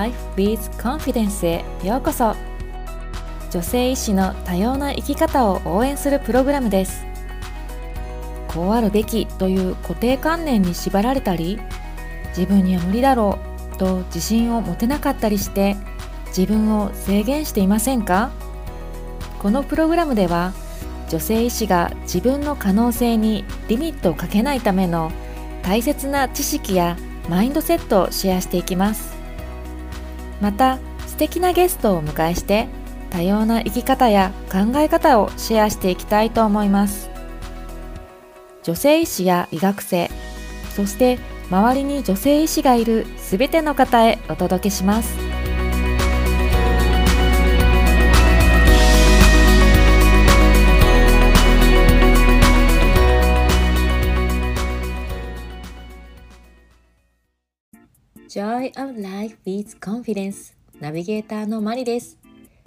Life with Confidence へようこそ。女性医師の多様な生き方を応援するプログラムです。こうあるべきという固定観念に縛られたり自分には無理だろうと自信を持てなかったりして自分を制限していませんか？このプログラムでは女性医師が自分の可能性にリミットをかけないための大切な知識やマインドセットをシェアしていきます。また素敵なゲストをお迎えして多様な生き方や考え方をシェアしていきたいと思います。女性医師や医学生そして周りに女性医師がいるすべての方へお届けします。Joy of Life with Confidence. ナビゲーターのマリです。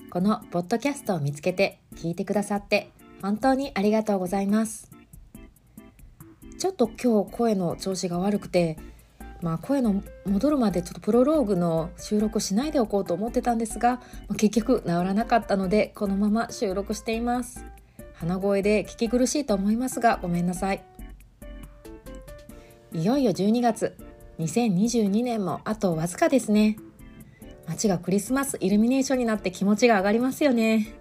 このポッドキャストを見つけて聞いてくださって本当にありがとうございます。ちょっと今日声の調子が悪くてまあ声の戻るまでちょっとプロローグの収録しないでおこうと思ってたんですが、まあ、結局治らなかったのでこのまま収録しています。鼻声で聞き苦しいと思いますがごめんなさい。いよいよ12月。2022年もあとわずかですね。街がクリスマスイルミネーションになって気持ちが上がりますよね、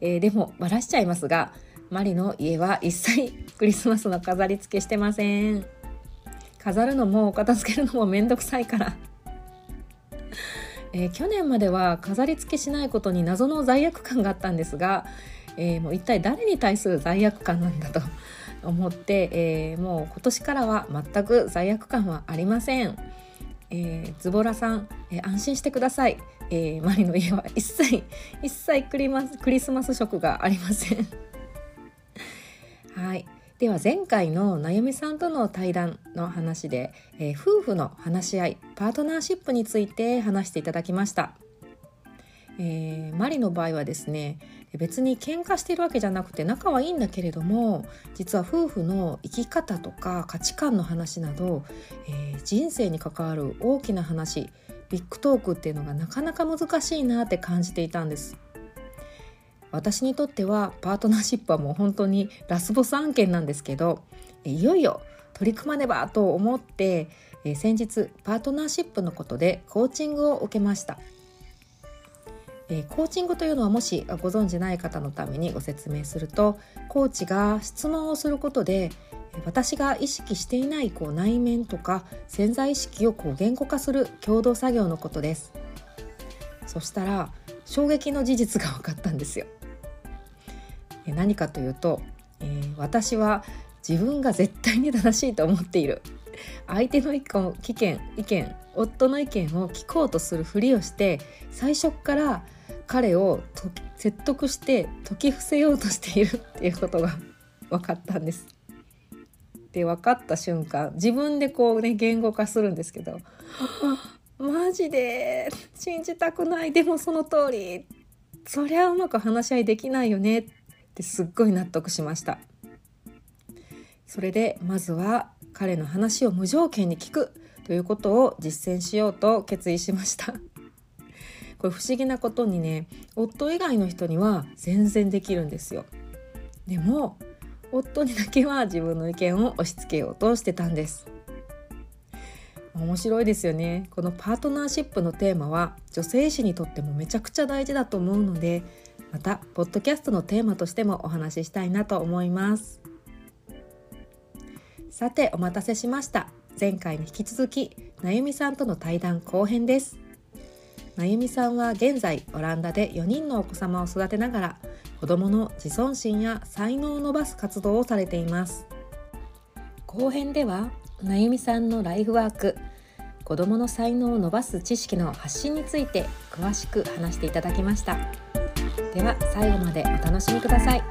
えー、でもバラしちゃいますがマリの家は一切クリスマスの飾り付けしてません。飾るのも片付けるのもめんどくさいから。えー、去年までは飾り付けしないことに謎の罪悪感があったんですが、えー、もう一体誰に対する罪悪感なんだと。思って、えー、もう今年からは全く罪悪感はありません。えー、ズボラさん、えー、安心してください、えー、マリの家は一切 一切クリマスクリスマス食がありません。はい。では前回のなゆみさんとの対談の話で、え夫婦の話し合いパートナーシップについて話していただきました、えマリの場合はですね別に喧嘩しているわけじゃなくて仲はいいんだけれども実は夫婦の生き方とか価値観の話など、えー、人生に関わる大きな話ビッグトークっていうのがなかなか難しいなって感じていたんです。私にとってはパートナーシップはもう本当にラスボス案件なんですけどいよいよ取り組まねばと思って、えー、先日パートナーシップのことでコーチングを受けました。えー、コーチングというのはもしご存じない方のためにご説明するとコーチが質問をすることで私が意識していないこう内面とか潜在意識をこう言語化する共同作業のことです。そしたら衝撃の事実が分かったんですよ。何かというと、えー、私は自分が絶対に正しいと思っている。相手の意見意見意見夫の意見を聞こうとするふりをして最初から彼を説得して解き伏せようとしているっていうことが分かったんです。で分かった瞬間自分でこうね言語化するんですけど「マジで信じたくないでもその通りそりゃうまく話し合いできないよね」ってすっごい納得しました。それでまずは彼の話を無条件に聞くということを実践しようと決意しました。これ不思議なことにね夫以外の人には全然できるんですよ。でも夫にだけは自分の意見を押し付けようとしてたんです。面白いですよね。このパートナーシップのテーマは女性誌にとってもめちゃくちゃ大事だと思うのでまたポッドキャストのテーマとしてもお話ししたいなと思います。さてお待たせしました。前回に引き続きなゆみさんとの対談後編です。まゆみさんは現在オランダで4人のお子様を育てながら子どもの自尊心や才能を伸ばす活動をされています。後編ではなゆみさんのライフワーク子どもの才能を伸ばす知識の発信について詳しく話していただきました。では最後までお楽しみください。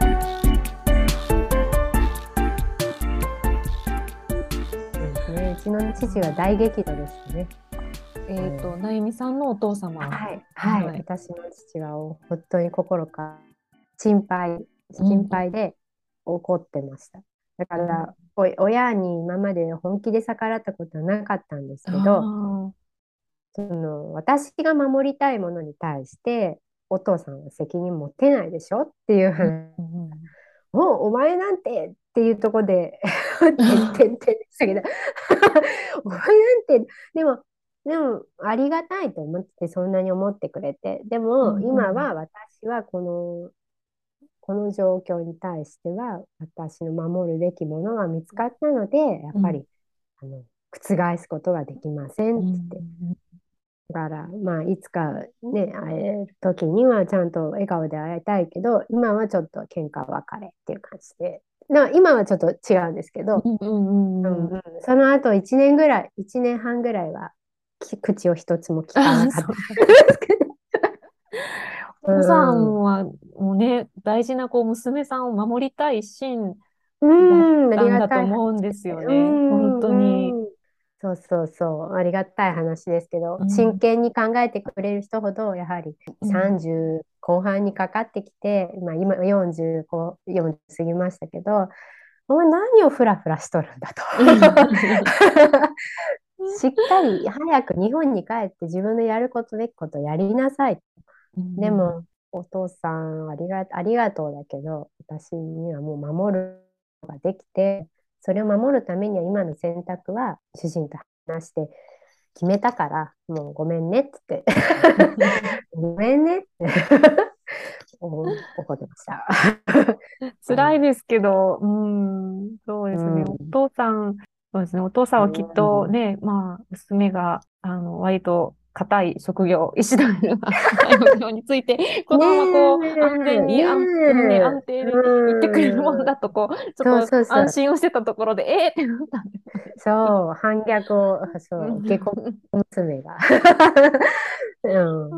うちの父は大激怒ですね。えっ、ー、と、なゆみさんのお父様。はい、はい、はい、私の父は本当に心から心配、心配で怒ってました。だから、お親に今まで本気で逆らったことはなかったんですけど、その私が守りたいものに対してお父さんは責任持てないでしょっていう話、うんもうお前なんてっていうところで てんてんてんですけど。お前なんてでもでもありがたいと思ってそんなに思ってくれて。でもうん今は私はこのこの状況に対しては私の守るべきものが見つかったのでやっぱり、あの覆すことができませんって言って。だから、まあ、いつかね、会える時にはちゃんと笑顔で会いたいけど、今はちょっと喧嘩別れっていう感じで。だ今はちょっと違うんですけど、その後1年ぐらい、1年半ぐらいはき口を一つも聞かなかったですけど。お父さんはもうね、大事なこう娘さんを守りたい一心だったんだと。思うんですよね。うん本当に。うんそうそうそう、ありがたい話ですけど、うん真剣に考えてくれる人ほど、やはりうん30後半にかかってきて、まあ、今40こう40過ぎましたけど、お前何をフラフラしとるんだと。しっかり早く日本に帰って自分のやることべきことやりなさい。でも、お父さんありが、ありがとうだけど、私にはもう守ることができて、それを守るためには今の選択は主人と話して決めたから、もうごめんねって言って、ごめんねって お怒ってました。辛いですけど、うん、そうですね。うんお父さん、そうですね。お父さんはきっとね、まあ、娘が、あの、割と硬い職業、医師団の 職業について、このままこう、安全に、安ね安定に言ってくれるもんだと、こう、ちょっと安心をしてたところで、えーってなったんで。そう、反逆を、そう、下校娘が。う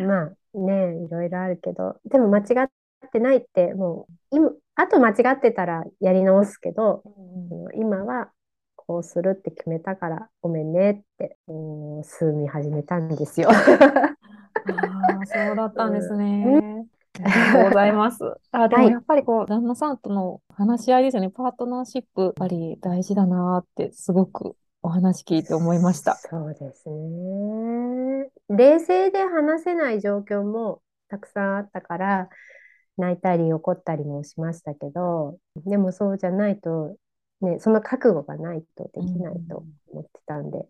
ん、まあね、いろいろあるけど、でも間違ってないって、もう、今、あと間違ってたらやり直すけど、うん今はこうするって決めたからごめんねって、うん、数み始めたんですよ。ああ、そうだったんですね。ありがとうございます。あ、でもはいやっぱりこう、旦那さんとの話し合いですよね。パートナーシップ、やっぱり大事だなって、すごくお話聞いて思いました。そうですね。冷静で話せない状況もたくさんあったから、泣いたり怒ったりもしましたけど、でもそうじゃないと、ね、その覚悟がないとできないと思ってたんで、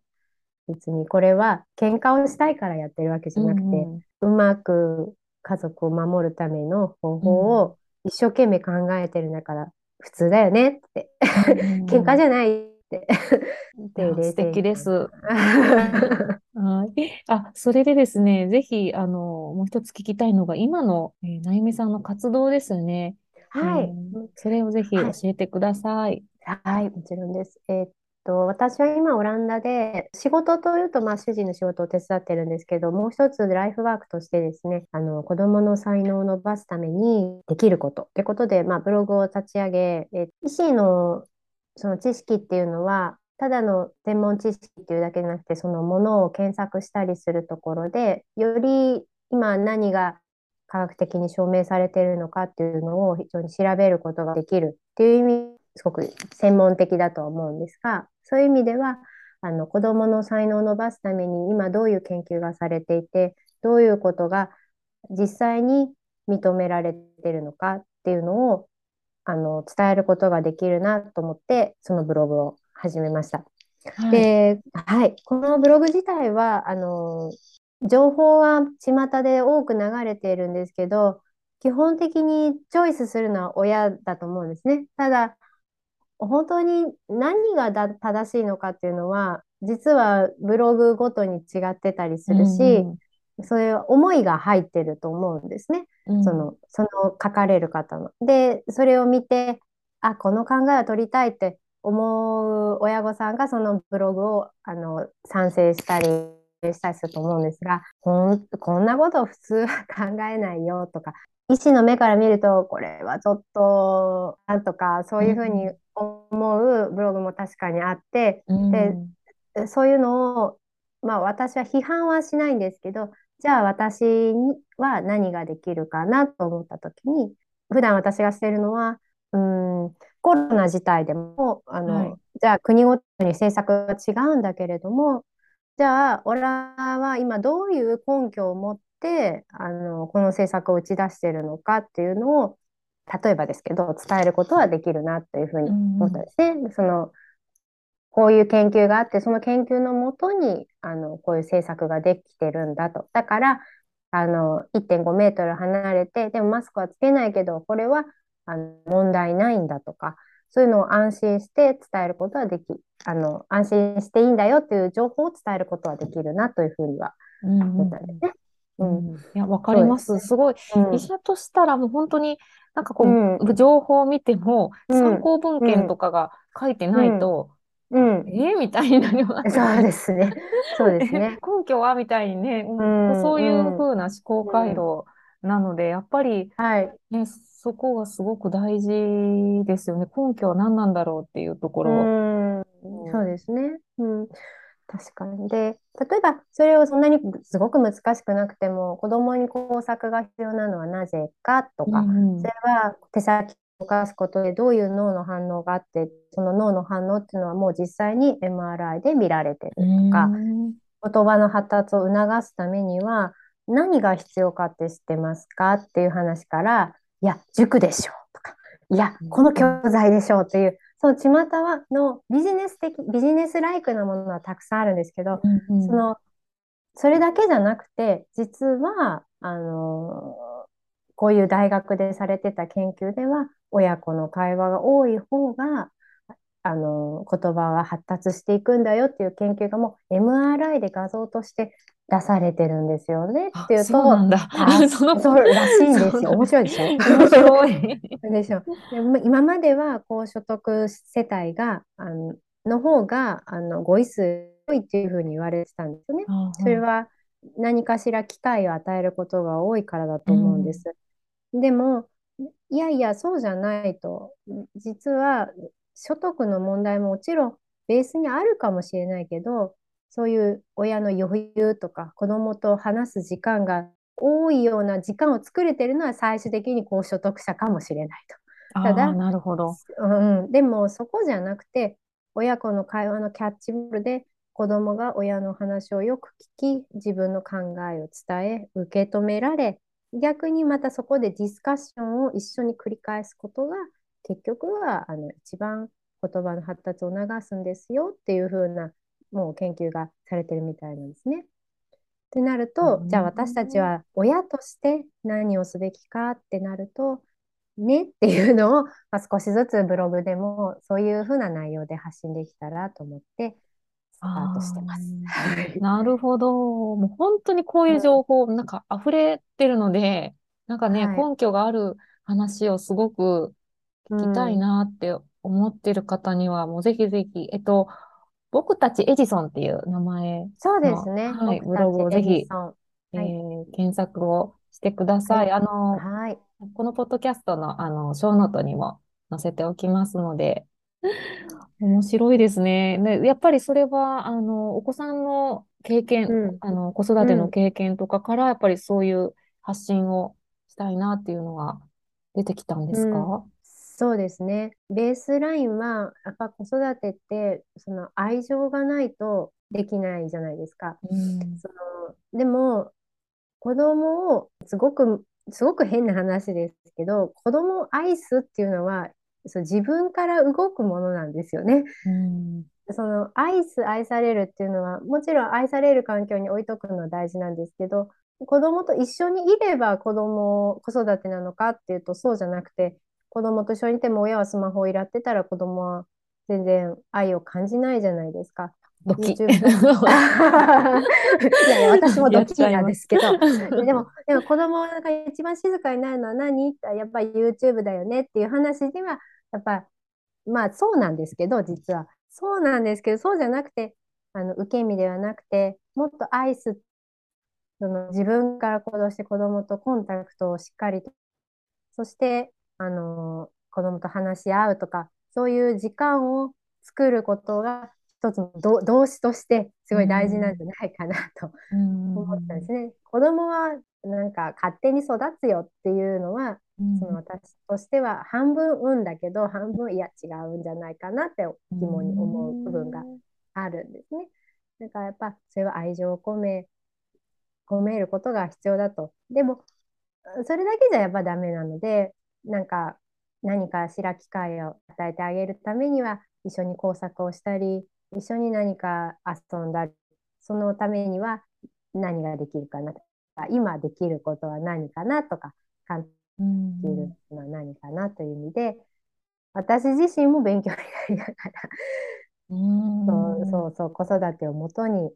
別にこれは喧嘩をしたいからやってるわけじゃなくて、うまく家族を守るための方法を一生懸命考えてるんだから、普通だよねって、喧嘩じゃゃないって、っていう冷素静敵です。はい。あ、それでですね、ぜひ、あの、もう一つ聞きたいのが、今の、えー、なゆみさんの活動ですよね。はい。うんそれをぜひ教えてください。はい、はいもちろんです。えーっと、私は今オランダで仕事というと、まあ、主人の仕事を手伝ってるんですけど、もう一つライフワークとしてですね、あの子どもの才能を伸ばすためにできることってことで、まあ、ブログを立ち上げ、え医師のその知識っていうのは、ただの専門知識っていうだけじゃなくて、そのものを検索したりするところで、より今何が科学的に証明されているのかっていうのを非常に調べることができるっていう意味、すごく専門的だとは思うんですが、そういう意味では、あの子どもの才能を伸ばすために今どういう研究がされていて、どういうことが実際に認められているのかっていうのをあの伝えることができるなと思って、そのブログを始めました。はい。で、はい、このブログ自体は、あの、情報は巷で多く流れているんですけど、基本的にチョイスするのは親だと思うんですね。ただ、本当に何がだ正しいのかっていうのは、実はブログごとに違ってたりするし、そういう思いが入ってると思うんですね。うんその、その書かれる方の。で、それを見て、あ、この考えを取りたいって思う親御さんがそのブログをあの賛成したりしたりすると思うんですが、こん、こんなこと普通は考えないよとか、医師の目から見ると、これはちょっと、なんとか、そういうふうに思うブログも確かにあって、でそういうのを、まあ私は批判はしないんですけど、じゃあ私には何ができるかなと思った時に、普段私がしているのは、うん、コロナ自体でも、あの、はい。じゃあ国ごとに政策が違うんだけれども、じじゃあ、オラは今どういう根拠を持って、あの、この政策を打ち出しているのかっていうのを、例えばですけど、伝えることはできるなというふうに思ったんですね。うんうん、その、こういう研究があって、その研究のもとに、あの、こういう政策ができてるんだと。だから、あの、1.5メートル離れて、でもマスクはつけないけど、これは、あの、問題ないんだとか、そういうのを安心して伝えることはでき、あの、安心していいんだよっていう情報を伝えることはできるなというふうには思ったんですね。うん、いや、わかります。すごい、医者としたらもう本当になんかこう、情報を見ても、参考文献とかが書いてないと、うん、えー、みたいになります、そうですね。そうですね。根拠はみたいにね、うん、そういうふうな思考回路なので、やっぱり、はい、ね、そこがすごく大事ですよね。根拠は何なんだろうっていうところ。うん。そうですね。うん、確かに。で、例えばそれをそんなにすごく難しくなくても、子供に工作が必要なのはなぜかとか、うんうん、それは手先動かすことでどういう脳の反応があって、その脳の反応っていうのはもう実際に MRI で見られてるとか、言葉の発達を促すためには何が必要かって知ってますかっていう話から、いや、塾でしょとか、いや、この教材でしょっていう、その巷はのビジネス的、ビジネスライクなものはたくさんあるんですけど、うんうん、その、それだけじゃなくて、実は、あのこういう大学でされてた研究では、親子の会話が多い方が、あの、言葉が発達していくんだよっていう研究がもう MRI で画像として出されてるんですよねっていうと、そうなんだ。そのそうらしいんですよ。面白いでしょ？面白い。でしょ？今までは高所得世帯が、あの、の方が、あの、ご位数多いっていうふうに言われてたんですよね。それは何かしら機会を与えることが多いからだと思うんです。うん、でも、いやいや、そうじゃないと。実は、所得の問題ももちろんベースにあるかもしれないけど、そういう親の余裕とか子供と話す時間が多いような時間を作れてるのは最終的に高所得者かもしれないと。ただ、なるほど、うん、でもそこじゃなくて親子の会話のキャッチボールで子供が親の話をよく聞き自分の考えを伝え受け止められ逆にまたそこでディスカッションを一緒に繰り返すことが結局はあの一番言葉の発達を促すんですよっていう風なもう研究がされてるみたいなんですね。ってなると、じゃあ私たちは親として何をすべきかってなると、ねっていうのを、まあ、少しずつブログでもそういうふうな内容で発信できたらと思ってスタートしてます。なるほど。もう本当にこういう情報、なんか溢れてるので、なんかね、はい、根拠がある話をすごく聞きたいなって思ってる方には、もうぜひぜひ、えっと、僕たちエジソンっていう名前そうですね。はい、ブログをぜひ、はい、えー、検索をしてください。あの、はい、このポッドキャストの、あの、ショーノートにも載せておきますので、面白いですね。ね、やっぱりそれは、あの、お子さんの経験、うん、あの、子育ての経験とかから、やっぱりそういう発信をしたいなっていうのが出てきたんですか、うんそうですね。ベースラインは、やっぱ子育てって、その愛情がないとできないじゃないですか。うん、そのでも、子供を、すごく、すごく変な話ですけど、子供を愛すっていうのは、そ自分から動くものなんですよね。うん、その愛す、愛されるっていうのは、もちろん愛される環境に置いとくのは大事なんですけど、子供と一緒にいれば子供、子育てなのかっていうとそうじゃなくて、子供と一緒にいても親はスマホをいらってたら子供は全然愛を感じないじゃないですか。ドキ。いやいや、私もドキなんですけど、でも、でも子供が一番静かになるのは何ってやっぱり YouTube だよねっていう話では、やっぱ、まあそうなんですけど、実は。そうなんですけど、そうじゃなくて、あの受け身ではなくて、もっと愛す、その自分から行動して子供とコンタクトをしっかりと、そしてあの子供と話し合うとかそういう時間を作ることが一つの動詞としてすごい大事なんじゃないかなと思ったんですね。子供はなんか勝手に育つよっていうのは、その私としては半分運だけど半分いや違うんじゃないかなって疑問に思う部分があるんですね。だからやっぱそれは愛情を込め、込めることが必要だと。でも、それだけじゃやっぱダメなので、なんか何かしら機会を与えてあげるためには、一緒に工作をしたり、一緒に何か遊んだり、そのためには何ができるかな今できることは何かなとか、感じるのは何かなという意味で、私自身も勉強になりながらそうそうそう、子育てをもとに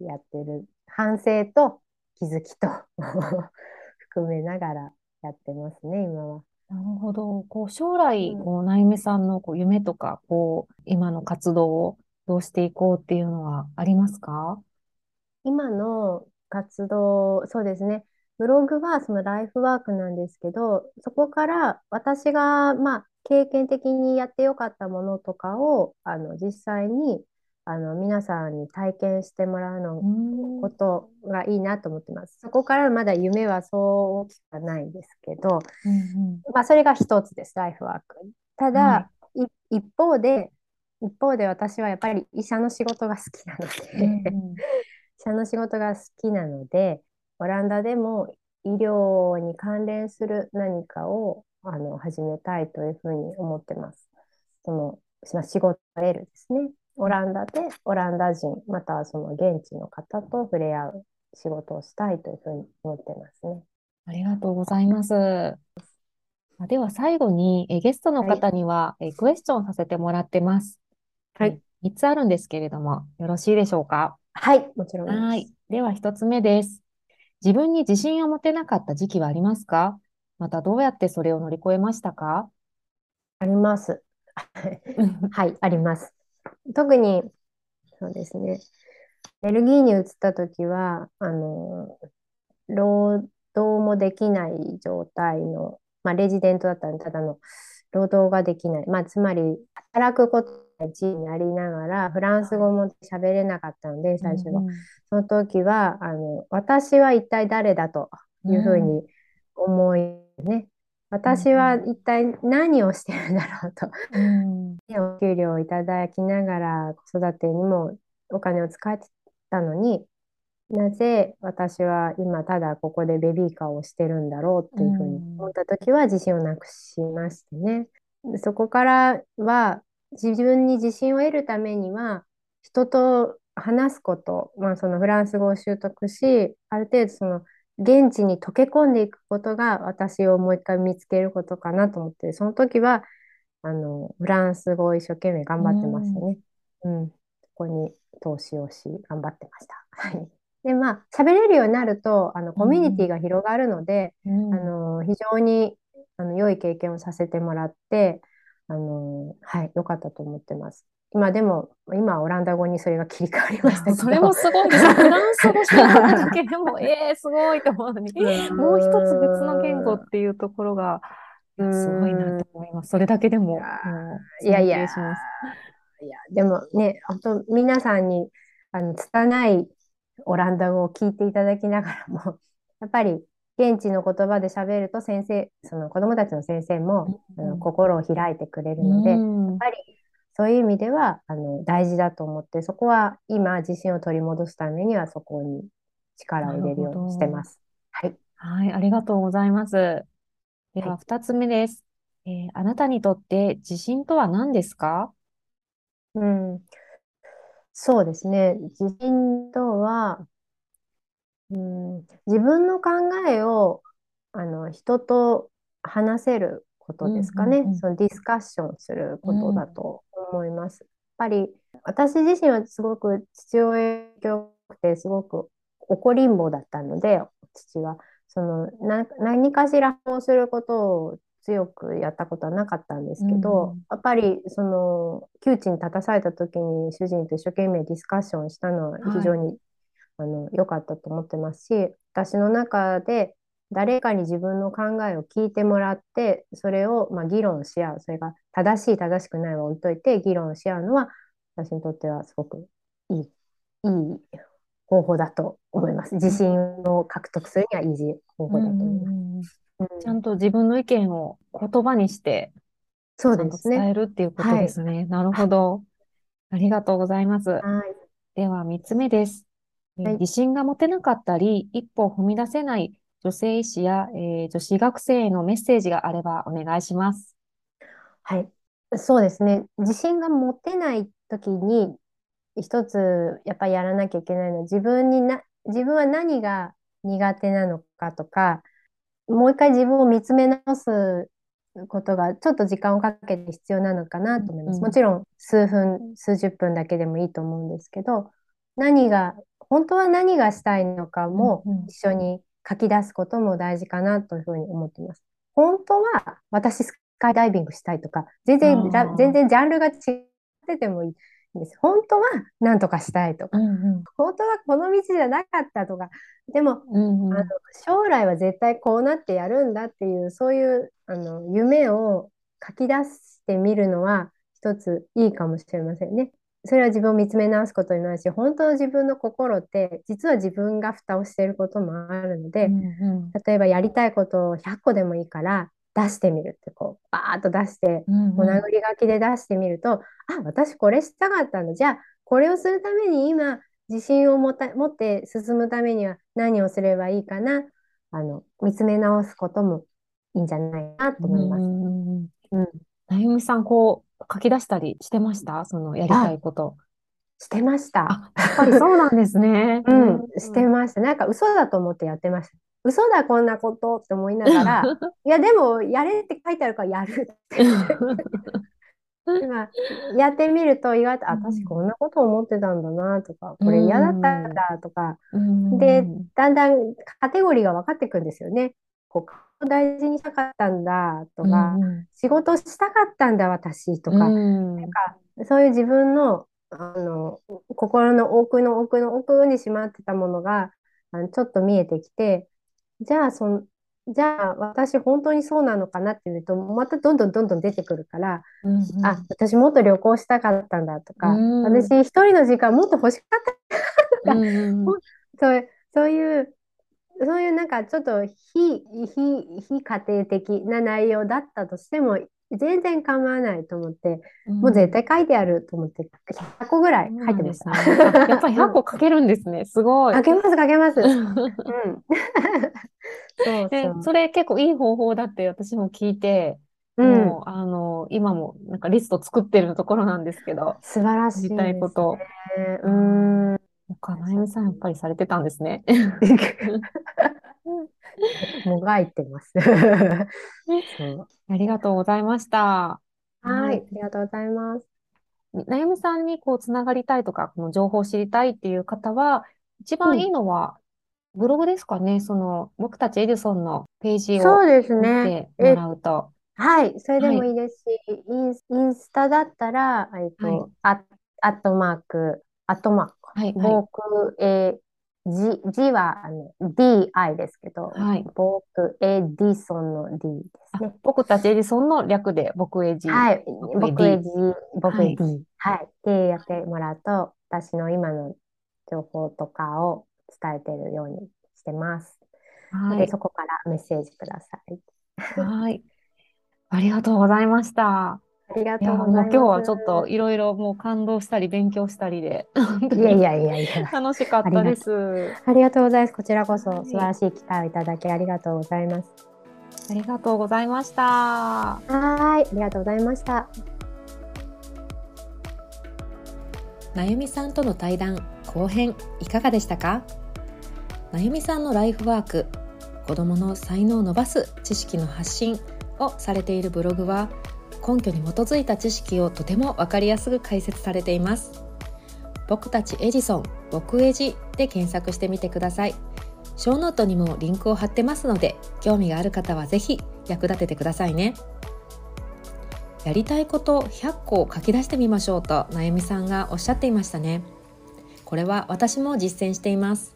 やってる反省と気づきと 含めながらやってますね、今は。なるほど。こう将来、こう、なゆめさんのこう夢とか、こう、今の活動をどうしていこうっていうのはありますか？今の活動、そうですね。ブログはそのライフワークなんですけど、そこから私が、まあ、経験的にやってよかったものとかを、あの、実際に、あの、皆さんに体験してもらうのことがいいなと思ってます。そこからまだ夢はそう大きくはないんですけど、うんうん、まあ、それが一つです、ライフワーク。ただ、はい、一方で、一方で私はやっぱり医者の仕事が好きなので、うんうん、医者の仕事が好きなので、オランダでも医療に関連する何かをあの始めたいというふうに思ってます。その仕事を得るですね。オランダでオランダ人、またはその現地の方と触れ合う仕事をしたいというふうに思ってますね。ありがとうございます。では最後にえゲストの方には、はい、えクエスチョンさせてもらってます。はい。3つあるんですけれども、よろしいでしょうか？はい、もちろんです。はい。では1つ目です。自分に自信を持てなかった時期はありますか？またどうやってそれを乗り越えましたか？あります。はい、あります。特に、そうですね。ベルギーに移った時は、あの、労働もできない状態の、まあ、レジデントだったので、ただの労働ができない。まあ、つまり、働くことが地になりながら、フランス語も喋れなかったので、最初は。うんうん、その時は、あの、私は一体誰だというふうに思いね。私は一体何をしてるんだろうと、うん、お給料をいただきながら子育てにもお金を使ってたのになぜ私は今ただここでベビーカーをしてるんだろうっていうふうに思った時は自信をなくしましてね。そこからは自分に自信を得るためには人と話すこと、まあ、そのフランス語を習得しある程度その現地に溶け込んでいくことが私をもう一回見つけることかなと思って、その時は、あの、フランス語を一生懸命頑張ってましたね。うん。そこに投資をし、頑張ってました。はい。で、まあ、喋れるようになると、あの、コミュニティが広がるので、うん、あの、非常に、あの、良い経験をさせてもらって、あの、はい、良かったと思ってます。今でも、今オランダ語にそれが切り替わりましたけど。それもすごいです。フランス語してるだけでも、ええー、すごいと思う。の に、もう一つ別の言語っていうところが、すごいなと思います。それだけでも、いやいや、いや、でもね、本当皆さんに、あの、拙いオランダ語を聞いていただきながらも、やっぱり、現地の言葉で喋ると先生、その子供たちの先生も、うん、心を開いてくれるので、うん、やっぱりそういう意味ではあの大事だと思って、そこは今自信を取り戻すためにはそこに力を入れるようにしてます。はい。はい、ありがとうございます。では、二つ目です。えー、あなたにとって自信とは何ですか？うん、そうですね。自信とは、うん、自分の考えをあの人と話せることですかね。うんうんうん、そのディスカッションすることだと思います。やっぱり私自身はすごく父親がくてすごく怒りんぼだったので父はその何かしらをすることを強くやったことはなかったんですけど、うん、やっぱりその窮地に立たされた時に主人と一生懸命ディスカッションしたのは非常に、はい、あの良かったと思ってますし私の中で誰かに自分の考えを聞いてもらって、それをまあ議論し合う。それが正しい、正しくないは置いといて、議論し合うのは、私にとってはすごくいい、いい方法だと思います。自信を獲得するにはいい方法だと思います。ちゃんと自分の意見を言葉にして、そうですね。伝えるっていうことですね。はい、なるほど。ありがとうございます。はい。では3つ目です。自信が持てなかったり、一歩踏み出せない女性医師や、えー女子学生へのメッセージがあればお願いします。はい。そうですね。自信が持てない時に、一つやっぱりやらなきゃいけないのは、自分にな、自分は何が苦手なのかとか、もう一回自分を見つめ直すことがちょっと時間をかけて必要なのかなと思います。うんもちろん数分、数十分だけでもいいと思うんですけど、何が、本当は何がしたいのかも一緒に書き出すことも大事かなというふうに思っています。本当は私スカイダイビングしたいとか、全然全然ジャンルが違っててもいいんです。本当は何とかしたいとか、うんうん本当はこの道じゃなかったとか、でもうんうんあの将来は絶対こうなってやるんだっていうそういうあの夢を書き出してみるのは一ついいかもしれませんね。それは自分を見つめ直すことになるし本当の自分の心って実は自分が蓋をしていることもあるので、うんうん例えばやりたいことを100個でもいいから出してみるってこうバーッと出してうんお殴り書きで出してみると、あ、私これしたかったんだ。じゃあ、これをするために今、自信を持た、持って進むためには何をすればいいかな。あの、見つめ直すこともいいんじゃないかなと思います。うんうんうんうん。なゆみさん、こう、書き出したりしてました？そのやりたいこと。してました。あ、やっぱりそうなんですね。うん、してました。なんか嘘だと思ってやってました。嘘だ、こんなことって思いながら、いや、でも、やれって書いてあるからやるって。今やってみると意外と、あ、うん私こんなこと思ってたんだなとか、これ嫌だったんだとか、うんで、だんだんカテゴリーが分かってくるんですよね。こう、大事にしたかったんだとか、うん仕事したかったんだ私とか、うん。そういう自分の、あの、心の奥の奥の奥にしまってたものが、あのちょっと見えてきて、じゃあそん、じゃあ私本当にそうなのかなっていうと、またどんどんどんどん出てくるから、うんあ、私もっと旅行したかったんだとか、うん。私一人の時間もっと欲しかった。うんうん。そう、そういう、そういうなんかちょっと非、非、非家庭的な内容だったとしても、全然構わないと思って、もう絶対書いてあると思って、100個ぐらい書いてました。ねあやっぱり100個書けるんですね。すごい。書けます、書けます。うん。う んそうでそう。それ結構いい方法だって私も聞いて、うん。もうあの今もなんかリスト作ってるところなんですけど、素晴らしい知りたいこと。ね。うん。他なゆみさんやっぱりされてたんですね。もがいてます。ありがとうございました。はい、ありがとうございます。なゆみさんにこうつながりたいとか、この情報を知りたいっていう方は、一番いいのは、ブログですかね。その、僕たちエジソンのページをそうです見ね。てもえ、らうと。はい、それでもはいいいですし、インス、インスタだったら、えっはいアットマーク、アットマーク、はい、はい。僕、えー、G、G はあの DI ですけど、はい僕、エディソンの D ですあね。僕たちエジソンの略で、僕エジ。はい、僕僕エジ、僕はいエディ。はい。で、やってもらうと、私の今の情報とかを伝えてるようにしてます。で、はい。そこからメッセージください。はい。ありがとうございました。ありがとうございもう今日はます。ちょっといろいろもう感動したり勉強したりで、いやいやいやいや。楽しかったです。ありがとうございます。こちらこそはい素晴らしい機会をいただきありがとうございます。ありがとうございました。はーい、ありがとうございました。なゆみさんとの対談後編いかがでしたか？なゆみさんのライフワーク子どもの才能を伸ばす知識の発信をされているブログは根拠に基づいた知識をとても分かりやすく解説されています。僕たちエジソン僕エジで検索してみてください。ショーノートにもリンクを貼ってますので興味がある方はぜひ役立ててくださいね。やりたいこと100個を書き出してみましょうとなゆみさんがおっしゃっていましたね。これは私も実践しています。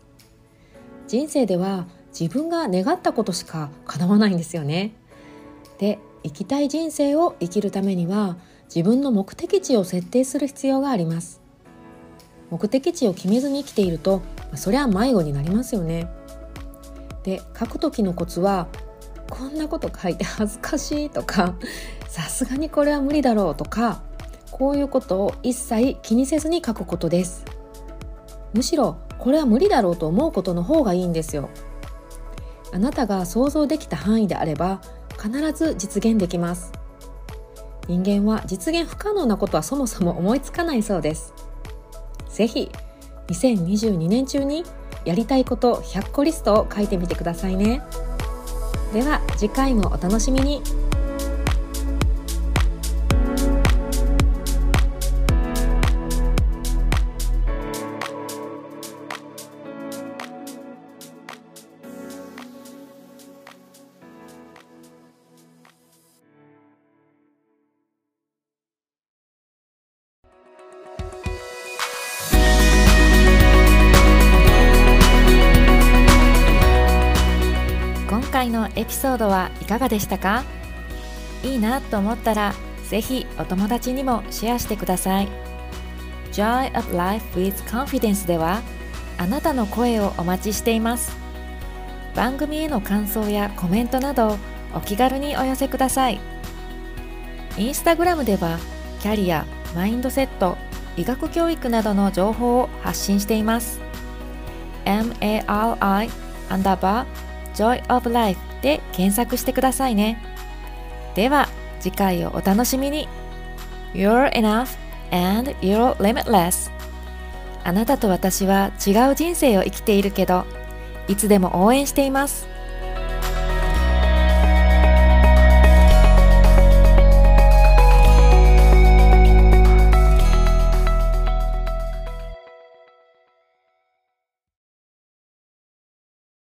人生では自分が願ったことしか叶わないんですよね。で生きたい人生を生きるためには自分の目的地を設定する必要があります。目的地を決めずに生きているとそりゃ迷子になりますよね。で書く時のコツはこんなこと書いて恥ずかしいとかさすがにこれは無理だろうとかこういうことを一切気にせずに書くことです。むしろこれは無理だろうと思うことの方がいいんですよ。あなたが想像できた範囲であれば必ず実現できます。人間は実現不可能なことはそもそも思いつかないそうです。是非2022年中にやりたいこと100個リストを書いてみてくださいね。では次回もお楽しみに。ソードはいかがでしたか？いいなと思ったらぜひお友達にもシェアしてください。Joy of Life with Confidence ではあなたの声をお待ちしています。番組への感想やコメントなどお気軽にお寄せください。インスタグラムではキャリア、マインドセット、医学教育などの情報を発信しています。MARI アンダーバー Joy of Life で検索してくださいね。では次回をお楽しみに。You're enough and you're limitless. あなたと私は違う人生を生きているけど、いつでも応援しています。